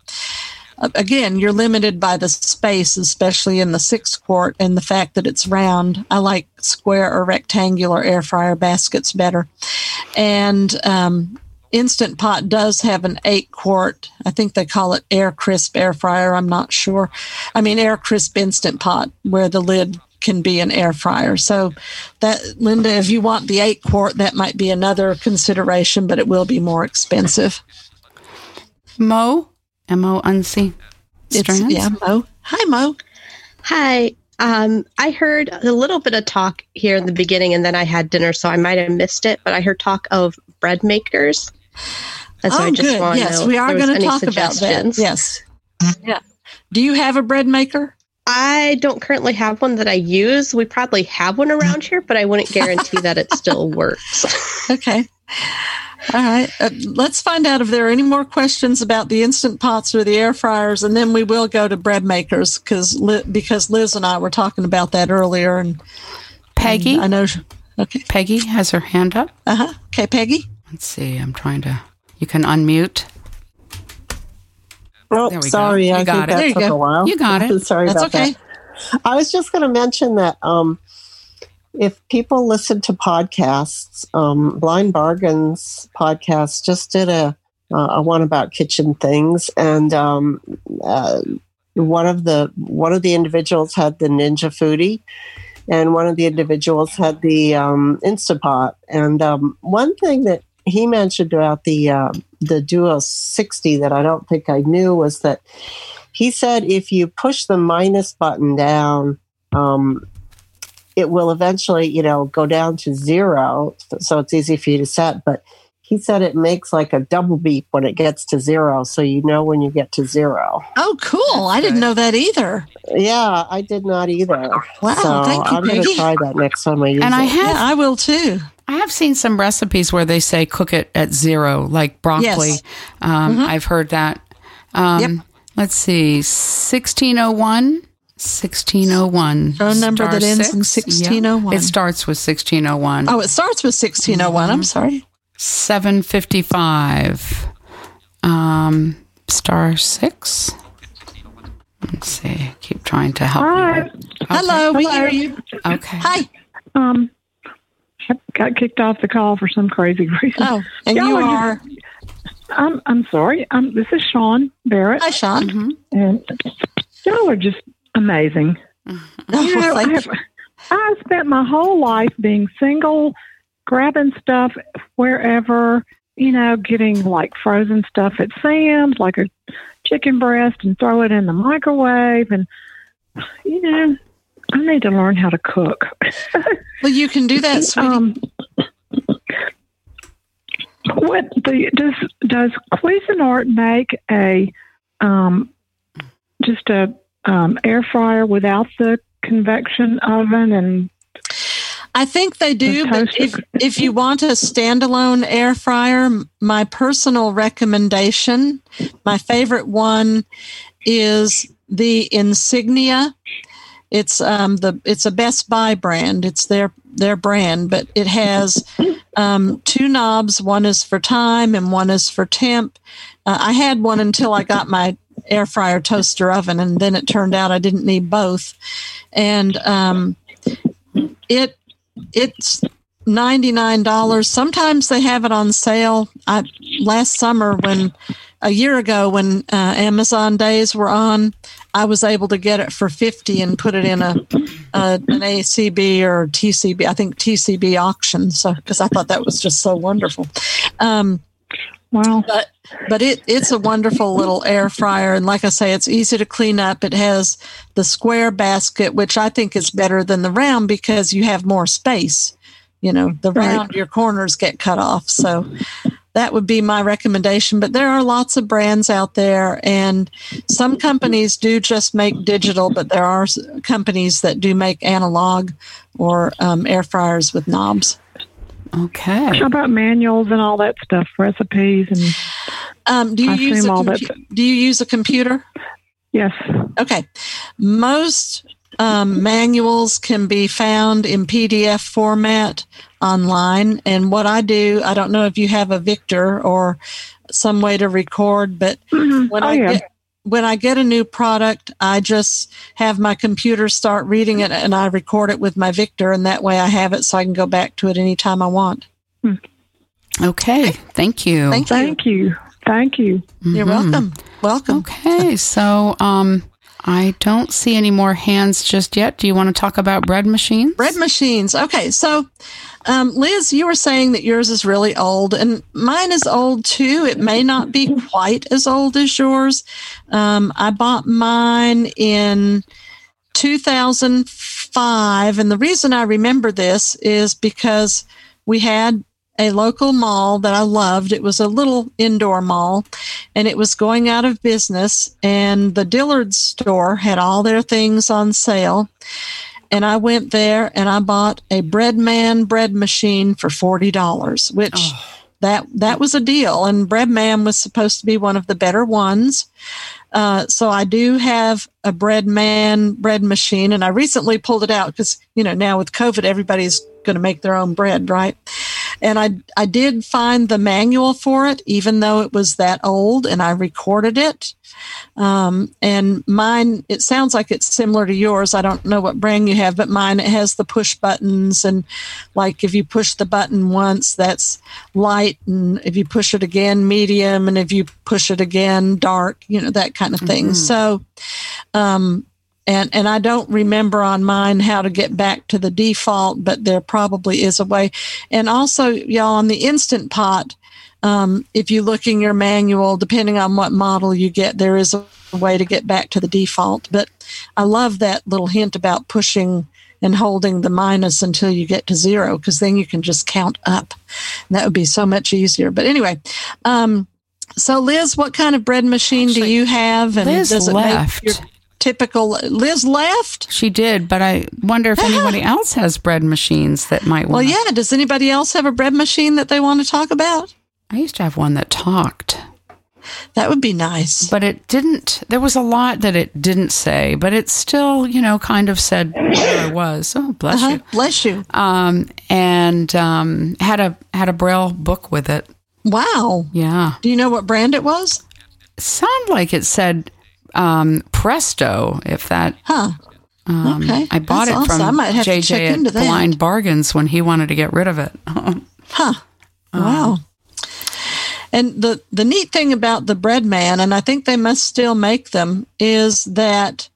Again, you're limited by the space, especially in the six quart, and the fact that it's round. I like square or rectangular air fryer baskets better. And um, Instant Pot does have an eight quart, I think they call it Air Crisp air fryer. I'm not sure. I mean, Air Crisp Instant Pot, where the lid can be an air fryer. So that Linda, if you want the eight quart, that might be another consideration, but it will be more expensive. Mo, M O N C. Yeah, Mo. Hi, Mo. Hi. Um, I heard a little bit of talk here in the beginning, and then I had dinner, so I might have missed it. But I heard talk of bread makers. And so oh, I just good. Yes, we are going to talk about that. Yes. Yeah. Do you have a bread maker? I don't currently have one that I use. We probably have one around here, but I wouldn't guarantee that it still works. Okay. All right. Uh, let's find out if there are any more questions about the instant pots or the air fryers, and then we will go to bread makers because Li- because Liz and I were talking about that earlier. And Peggy? and I know. Okay. Peggy has her hand up. Uh huh. Okay, Peggy. Let's see. I'm trying to. You can unmute. Oh, There we go. sorry. You I got think it. that took go. a while. You got it. sorry That's about okay. that. I was just going to mention that um, if people listen to podcasts, um, Blind Bargains podcast just did a, uh, a one about kitchen things, and um, uh, one of the one of the individuals had the Ninja Foodi, and one of the individuals had the um, Instapot. And um, one thing that he mentioned about the uh, the Duo 60 that I don't think I knew was that he said if you push the minus button down, um, it will eventually, you know, go down to zero. So it's easy for you to set. But he said it makes like a double beep when it gets to zero. So you know when you get to zero. Oh, cool. I didn't know that either. Yeah, I did not either. Wow, So thank you, I'm going to try that next time I use And it. I have. I will too. I have seen some recipes where they say cook it at zero, like broccoli. Yes. Um, Mhm. I've heard that. Um, Yep. Let's see, 1601. 1601. Phone number Star that ends in 1601. Yep. It starts with 1601. Oh, it starts with 1601. I'm sorry. 755. Um, star six. Let's see. Keep trying to help Hi. you. Hello, we hear you. Okay. Hi. Um, I got kicked off the call for some crazy reason. Oh, and Y'all you just- are. I'm I'm sorry. Um, this is Sean Barrett. Hi, Sean. Mm-hmm. And y'all are just amazing. You know, I, have, I spent my whole life being single, grabbing stuff wherever, you know, getting like frozen stuff at Sam's, like a chicken breast, and throw it in the microwave. And, you know, I need to learn how to cook. Well, you can do that, sweetie. Um, what the does does Cuisinart make a um, just a um, air fryer without the convection oven and I think they do, but if, if you want a standalone air fryer, my personal recommendation, my favorite one is the Insignia. It's um the it's a Best Buy brand. It's their their brand, but it has um, two knobs. One is for time and one is for temp. Uh, I had one until I got my air fryer toaster oven, and then it turned out I didn't need both. And um, it it's ninety nine dollars. Sometimes they have it on sale. I last summer when a year ago when uh, Amazon days were on, I was able to get it for fifty and put it in a, a an ACB or TCB. I think TCB auction. So because I thought that was just so wonderful. Um, wow. But but it it's a wonderful little air fryer, and like I say, it's easy to clean up. It has the square basket, which I think is better than the round because you have more space. You know, the Right. round your corners get cut off. So that would be my recommendation. But there are lots of brands out there, and some companies do just make digital, but there are companies that do make analog or um, air fryers with knobs. Okay. how about manuals and all that stuff, recipes and Um, do you I use assume a all that- do you use a computer? yes. Okay. Most um, manuals can be found in PDF format online. And what I do, I don't know if you have a Victor or some way to record, but when Oh, I yeah. get when I get a new product, I just have my computer start reading it and I record it with my Victor, and that way I have it so I can go back to it anytime I want. Okay. Thank you. Thank you. Thank you. Thank you. You're Mhm. welcome. Welcome. Okay. So, um, I don't see any more hands just yet. Do you want to talk about bread machines? Bread machines. Okay, so um, Liz, you were saying that yours is really old, and mine is old too. It may not be quite as old as yours. Um, I bought mine in 2005, and the reason I remember this is because we had a local mall that I loved. It was a little indoor mall and it was going out of business. And the Dillard's store had all their things on sale and I went there and I bought a Breadman bread machine for forty dollars, which oh. that that was a deal. And Breadman was supposed to be one of the better ones. Uh, so I do have a Breadman bread machine, and I recently pulled it out because you know now with COVID, everybody's going to make their own bread, right? And I I did find the manual for it, even though it was that old, and I recorded it. Um, and mine, it sounds like it's similar to yours. I don't know what brand you have, but mine, it has the push buttons. And like if you push the button once, that's light. And if you push it again, medium. And if you push it again, dark, you know, that kind of thing. Mm-hmm. So, um, and and I don't remember on mine how to get back to the default, but there probably is a way. And also, y'all, on the instant pot, um, if you look in your manual, depending on what model you get, there is a way to get back to the default. But I love that little hint about pushing and holding the minus until you get to zero, because then you can just count up. And that would be so much easier. But anyway, um, so Liz, what kind of bread machine Actually, do you have? And Liz does it left. Make your typical Liz left? She did, but I wonder if anybody else has bread machines that might want. Well, yeah. Does anybody else have a bread machine that they want to talk about? I used to have one that talked. That would be nice. But it didn't, there was a lot that it didn't say, but it still, you know, kind of said where I was. Oh, bless uh-huh. you. Bless you. Um, and um, had a had a braille book with it. Wow. Yeah. Do you know what brand it was? Sound like it said um, Presto, if that. Huh. Um, okay. I bought That's it awesome. from JJ at Blind Bargains when he wanted to get rid of it. huh. Wow. And the, the neat thing about the Breadman, and I think they must still make them, is that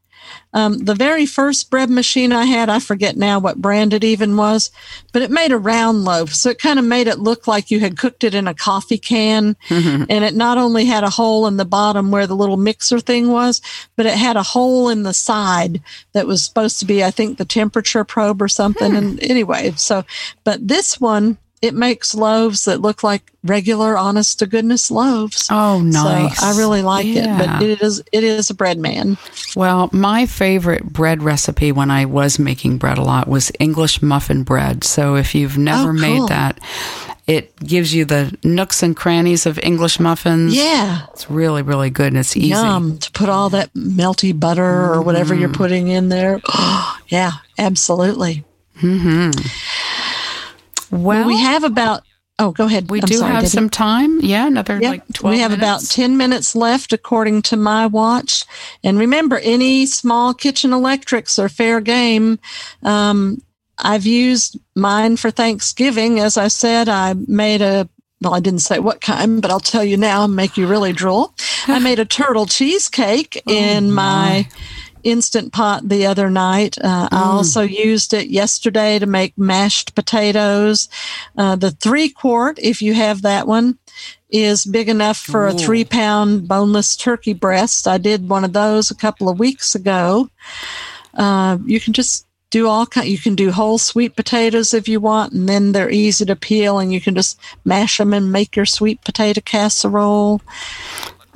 um, the very first bread machine I had, I forget now what brand it even was, but it made a round loaf. So it kind of made it look like you had cooked it in a coffee can. Mm-hmm. And it not only had a hole in the bottom where the little mixer thing was, but it had a hole in the side that was supposed to be, I think, the temperature probe or something. Hmm. And anyway, so, but this one, it makes loaves that look like regular, honest to goodness loaves. Oh, nice! So I really like yeah. it, but it is it is a Breadman. Well, my favorite bread recipe when I was making bread a lot was English muffin bread. So if you've never oh, cool. made that, it gives you the nooks and crannies of English muffins. Yeah, it's really really good and it's easy. Yum to put all that melty butter or whatever you're putting in there. yeah, absolutely. Hmm. Well, well, we have about. Oh, go ahead. We I'm do sorry, have some time. Yeah, another yep. like 12 We have minutes. about 10 minutes left according to my watch. And remember, any small kitchen electrics are fair game. Um, I've used mine for Thanksgiving. As I said, I made a well, I didn't say what kind, but I'll tell you now, and make you really drool. I made a turtle cheesecake oh, in my instant pot the other night. Uh, mm. I also used it yesterday to make mashed potatoes. Uh, the three quart, if you have that one, is big enough for Ooh. a three pound boneless turkey breast. I did one of those a couple of weeks ago. Uh, you can just do all kind. You can do whole sweet potatoes if you want, and then they're easy to peel, and you can just mash them and make your sweet potato casserole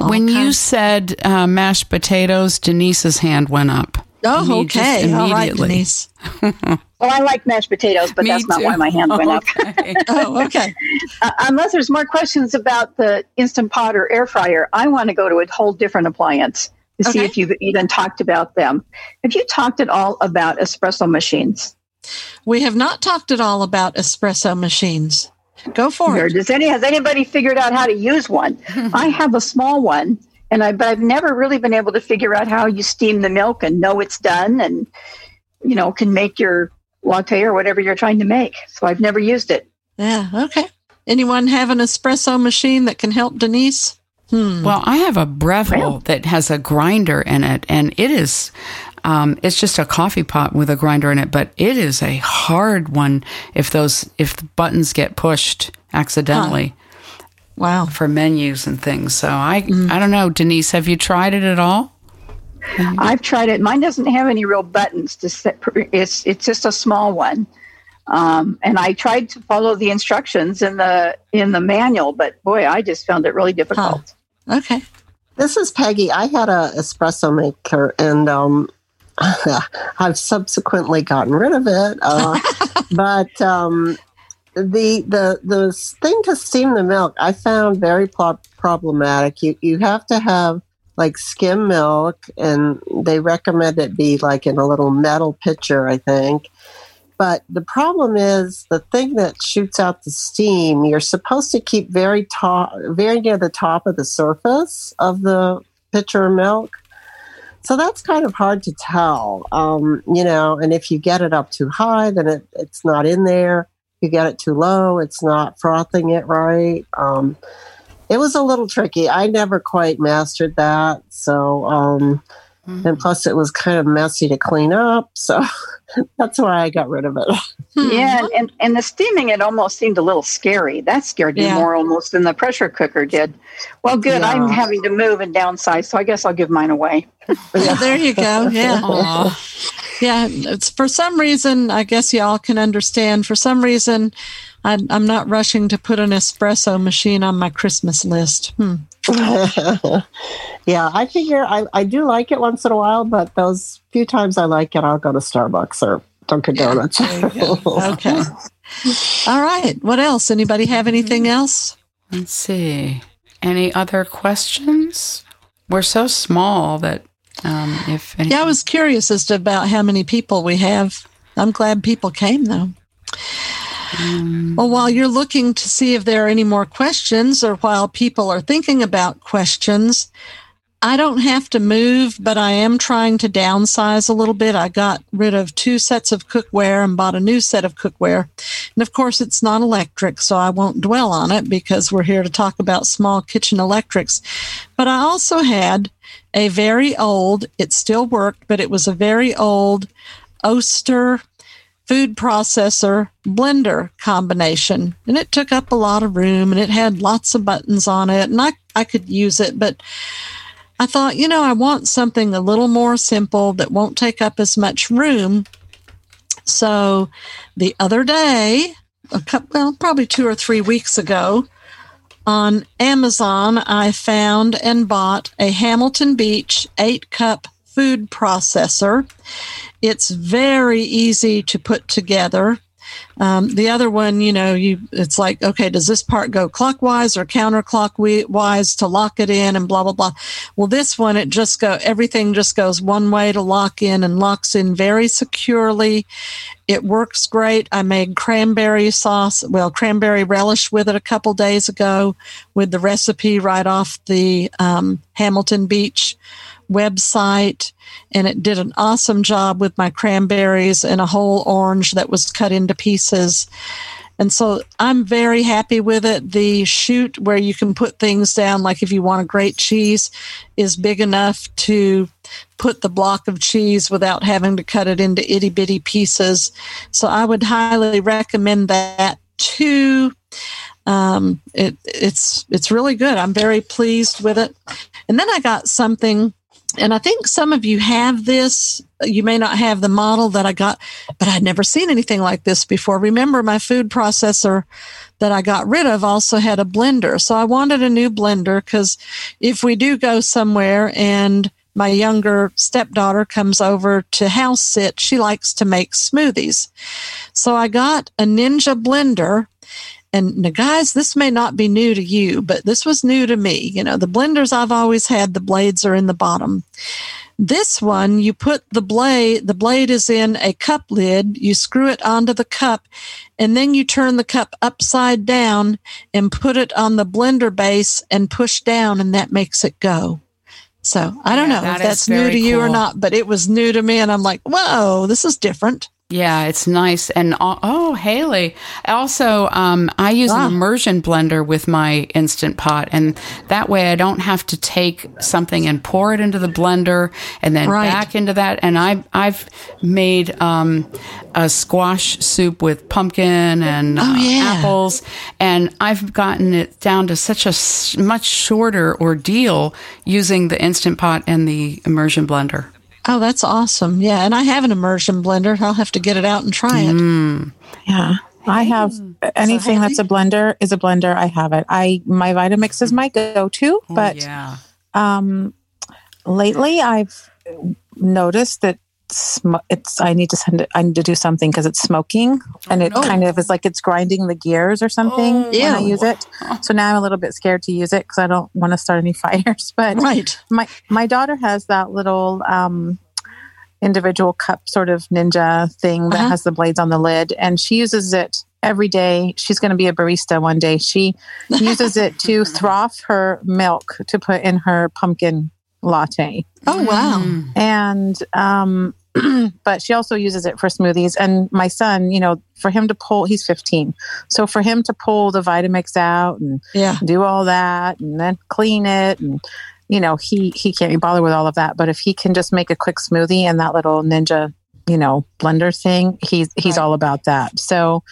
when you said uh, mashed potatoes, Denise's hand went up. Oh, okay. All right, Denise. well, I like mashed potatoes, but Me that's too. not why my hand went okay. up. oh, okay. Uh, unless there's more questions about the Instant Pot or air fryer, I want to go to a whole different appliance to okay. see if you've even talked about them. Have you talked at all about espresso machines? We have not talked at all about espresso machines. Go for it. Does any has anybody figured out how to use one? I have a small one, and I but I've never really been able to figure out how you steam the milk and know it's done, and you know can make your latte or whatever you're trying to make. So I've never used it. Yeah. Okay. Anyone have an espresso machine that can help Denise? Hmm. Well, I have a Breville that has a grinder in it, and it is. Um, it's just a coffee pot with a grinder in it, but it is a hard one if those if the buttons get pushed accidentally. Wow. For menus and things. So I Mm. I don't know, Denise, have you tried it at all? I've tried it. Mine doesn't have any real buttons to set. It's it's just a small one. Um, and I tried to follow the instructions in the in the manual, but boy, I just found it really difficult. Okay. This is Peggy. I had a espresso maker, and um, I've subsequently gotten rid of it. Uh, but um, the the the thing to steam the milk, I found very pro- problematic. You you have to have like skim milk, and they recommend it be like in a little metal pitcher, I think. But the problem is the thing that shoots out the steam. You're supposed to keep very top, very near the top of the surface of the pitcher of milk. So that's kind of hard to tell, um, you know. And if you get it up too high, then it, it's not in there. You get it too low, it's not frothing it right. Um, it was a little tricky. I never quite mastered that. So, um, and plus, it was kind of messy to clean up. So that's why I got rid of it. Yeah, and, and and the steaming it almost seemed a little scary. That scared me Yeah. more almost than the pressure cooker did. Well, good. I'm having to move and downsize, so I guess I'll give mine away. Yeah, there you go. Yeah. Yeah. It's for some reason, I guess y'all can understand. For some reason, I'm, I'm not rushing to put an espresso machine on my Christmas list. Hmm. yeah, I figure I, I do like it once in a while, but those few times I like it, I'll go to Starbucks or Dunkin' Donuts. Okay. All right. What else? Anybody have anything else? Let's see. Any other questions? We're so small that um, if any, Yeah, I was curious as to about how many people we have. I'm glad people came though. Well, while you're looking to see if there are any more questions or while people are thinking about questions, I don't have to move, but I am trying to downsize a little bit. I got rid of two sets of cookware and bought a new set of cookware. And of course, it's not electric, so I won't dwell on it because we're here to talk about small kitchen electrics. But I also had a very old, it still worked, but it was a very old Oster food processor blender combination. And it took up a lot of room and it had lots of buttons on it. And I, I could use it, but I thought, you know, I want something a little more simple that won't take up as much room. So the other day, a couple, well, probably two or three weeks ago, on Amazon, I found and bought a Hamilton Beach eight cup food processor. It's very easy to put together. Um, the other one, you know, you it's like, okay, does this part go clockwise or counterclockwise to lock it in and blah blah blah. Well, this one, it just go everything just goes one way to lock in and locks in very securely. It works great. I made cranberry sauce, well, cranberry relish with it a couple days ago with the recipe right off the um, Hamilton Beach website and it did an awesome job with my cranberries and a whole orange that was cut into pieces. And so I'm very happy with it. The chute where you can put things down, like if you want a great cheese, is big enough to put the block of cheese without having to cut it into itty bitty pieces. So I would highly recommend that too. Um, it, it's it's really good. I'm very pleased with it. And then I got something and I think some of you have this. You may not have the model that I got, but I'd never seen anything like this before. Remember, my food processor that I got rid of also had a blender. So I wanted a new blender because if we do go somewhere and my younger stepdaughter comes over to house sit, she likes to make smoothies. So I got a Ninja blender and now, guys, this may not be new to you, but this was new to me. You know, the blenders I've always had, the blades are in the bottom. This one, you put the blade, the blade is in a cup lid, you screw it onto the cup, and then you turn the cup upside down and put it on the blender base and push down, and that makes it go. So I don't Yeah, know that if that's new to you or not, but it was new to me, and I'm like, whoa, this is different. Yeah, it's nice. And uh, oh, Haley. Also, um, I use Ah. an immersion blender with my instant pot, and that way I don't have to take something and pour it into the blender and then Right. back into that. And I I've made um, a squash soup with pumpkin and uh, Oh, yeah. apples, and I've gotten it down to such a much shorter ordeal using the instant pot and the immersion blender. Oh, that's awesome. Yeah. And I have an immersion blender. I'll have to get it out and try it. Mm. Yeah. I have anything that's a blender is a blender. I have it. I my Vitamix is my go-to, but yeah. um, lately I've noticed that sm- it's I need to send it. I need to do something because it's smoking, and it no. kind of is like it's grinding the gears or something when I use it. So now I'm a little bit scared to use it because I don't want to start any fires. But Right. my my daughter has that little um, individual cup sort of ninja thing that Uh-huh. has the blades on the lid, and she uses it every day. She's going to be a barista one day. She uses it to froth her milk to put in her pumpkin latte, Oh, wow. and um, but she also uses it for smoothies. And my son, you know, for him to pull, he's 15, so for him to pull the Vitamix out and Yeah. do all that and then clean it and you know he he can't be bothered with all of that. But if he can just make a quick smoothie and that little ninja you know blender thing he's he's all about that. So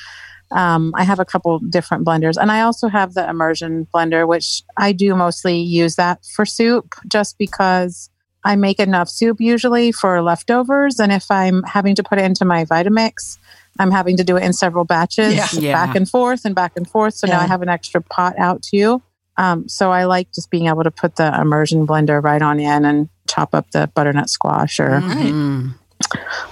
um, i have a couple different blenders. And i also have the immersion blender which i do mostly use that for soup just because i make enough soup usually for leftovers and if i'm having to put it into my vitamix i'm having to do it in several batches Yeah. Yeah. back and forth and back and forth so now i have an extra pot out too um, so I like just being able to put the immersion blender right on in and chop up the butternut squash or Mhm.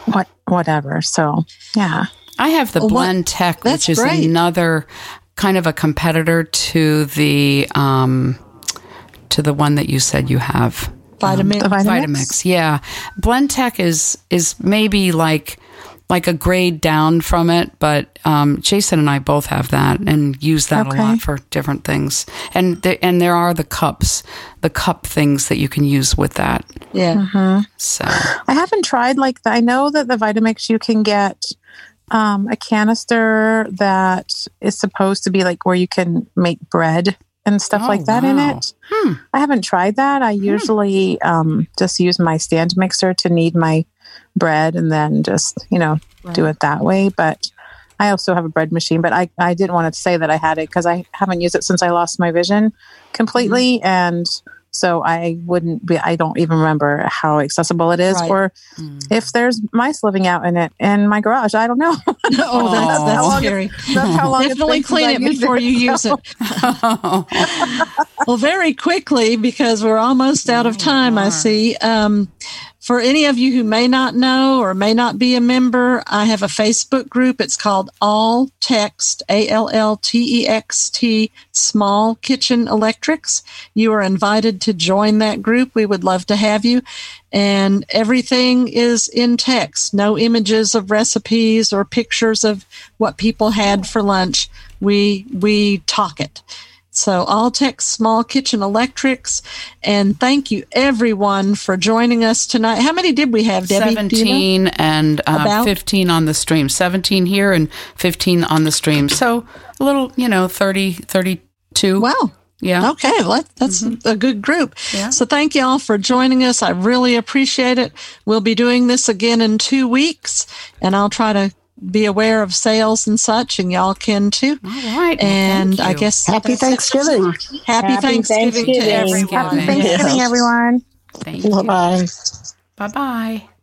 what whatever. So yeah, I have the Well, what- Blendtec, that's which is great. another kind of a competitor to the um, to the one that you said you have. Vitamix. the Vitamix. Vitamix, yeah. Blendtec is is maybe like like a grade down from it, but um, Jason and I both have that and use that Okay. a lot for different things. And the, and there are the cups, the cup things that you can use with that. Yeah. So I haven't tried like the, I know that the Vitamix you can get um, a canister that is supposed to be like where you can make bread and stuff Oh, like that in it. Hmm. I haven't tried that. I usually um, just use my stand mixer to knead my bread and then just, you know, do it that way. But I also have a bread machine, but I, I didn't want to say that I had it because I haven't used it since I lost my vision completely. Mm-hmm. And so I wouldn't be, I don't even remember how accessible it is Right. or if there's mice living out in it in my garage. I don't know. oh, that's. How that's long scary. That's how long Definitely clean it before you use so- it. Well, very quickly, because we're almost out of time, I see. Um, for any of you who may not know or may not be a member, I have a Facebook group. It's called All Text, A L L T E X T, Small Kitchen Electrics. You are invited to join that group. We would love to have you. And everything is in text, no images of recipes or pictures of what people had for lunch. We, we talk it. So, All Text Small Kitchen Electrics. And thank you, everyone, for joining us tonight. How many did we have, Debbie? Do you know? 17 and uh, About? 15 on the stream 17 here and 15 on the stream so a little you know 30 32 Wow. yeah Okay, well, that- that's a good group. Yeah. So thank you all for joining us. I really appreciate it. We'll be doing this again in two weeks, and I'll try to be aware of sales and such, and y'all can too. all right And thank I you. guess Happy. Thanksgiving. Happy, Happy Thanksgiving, to everyone. Happy Thanksgiving, Yes. everyone. thank you Bye bye. bye bye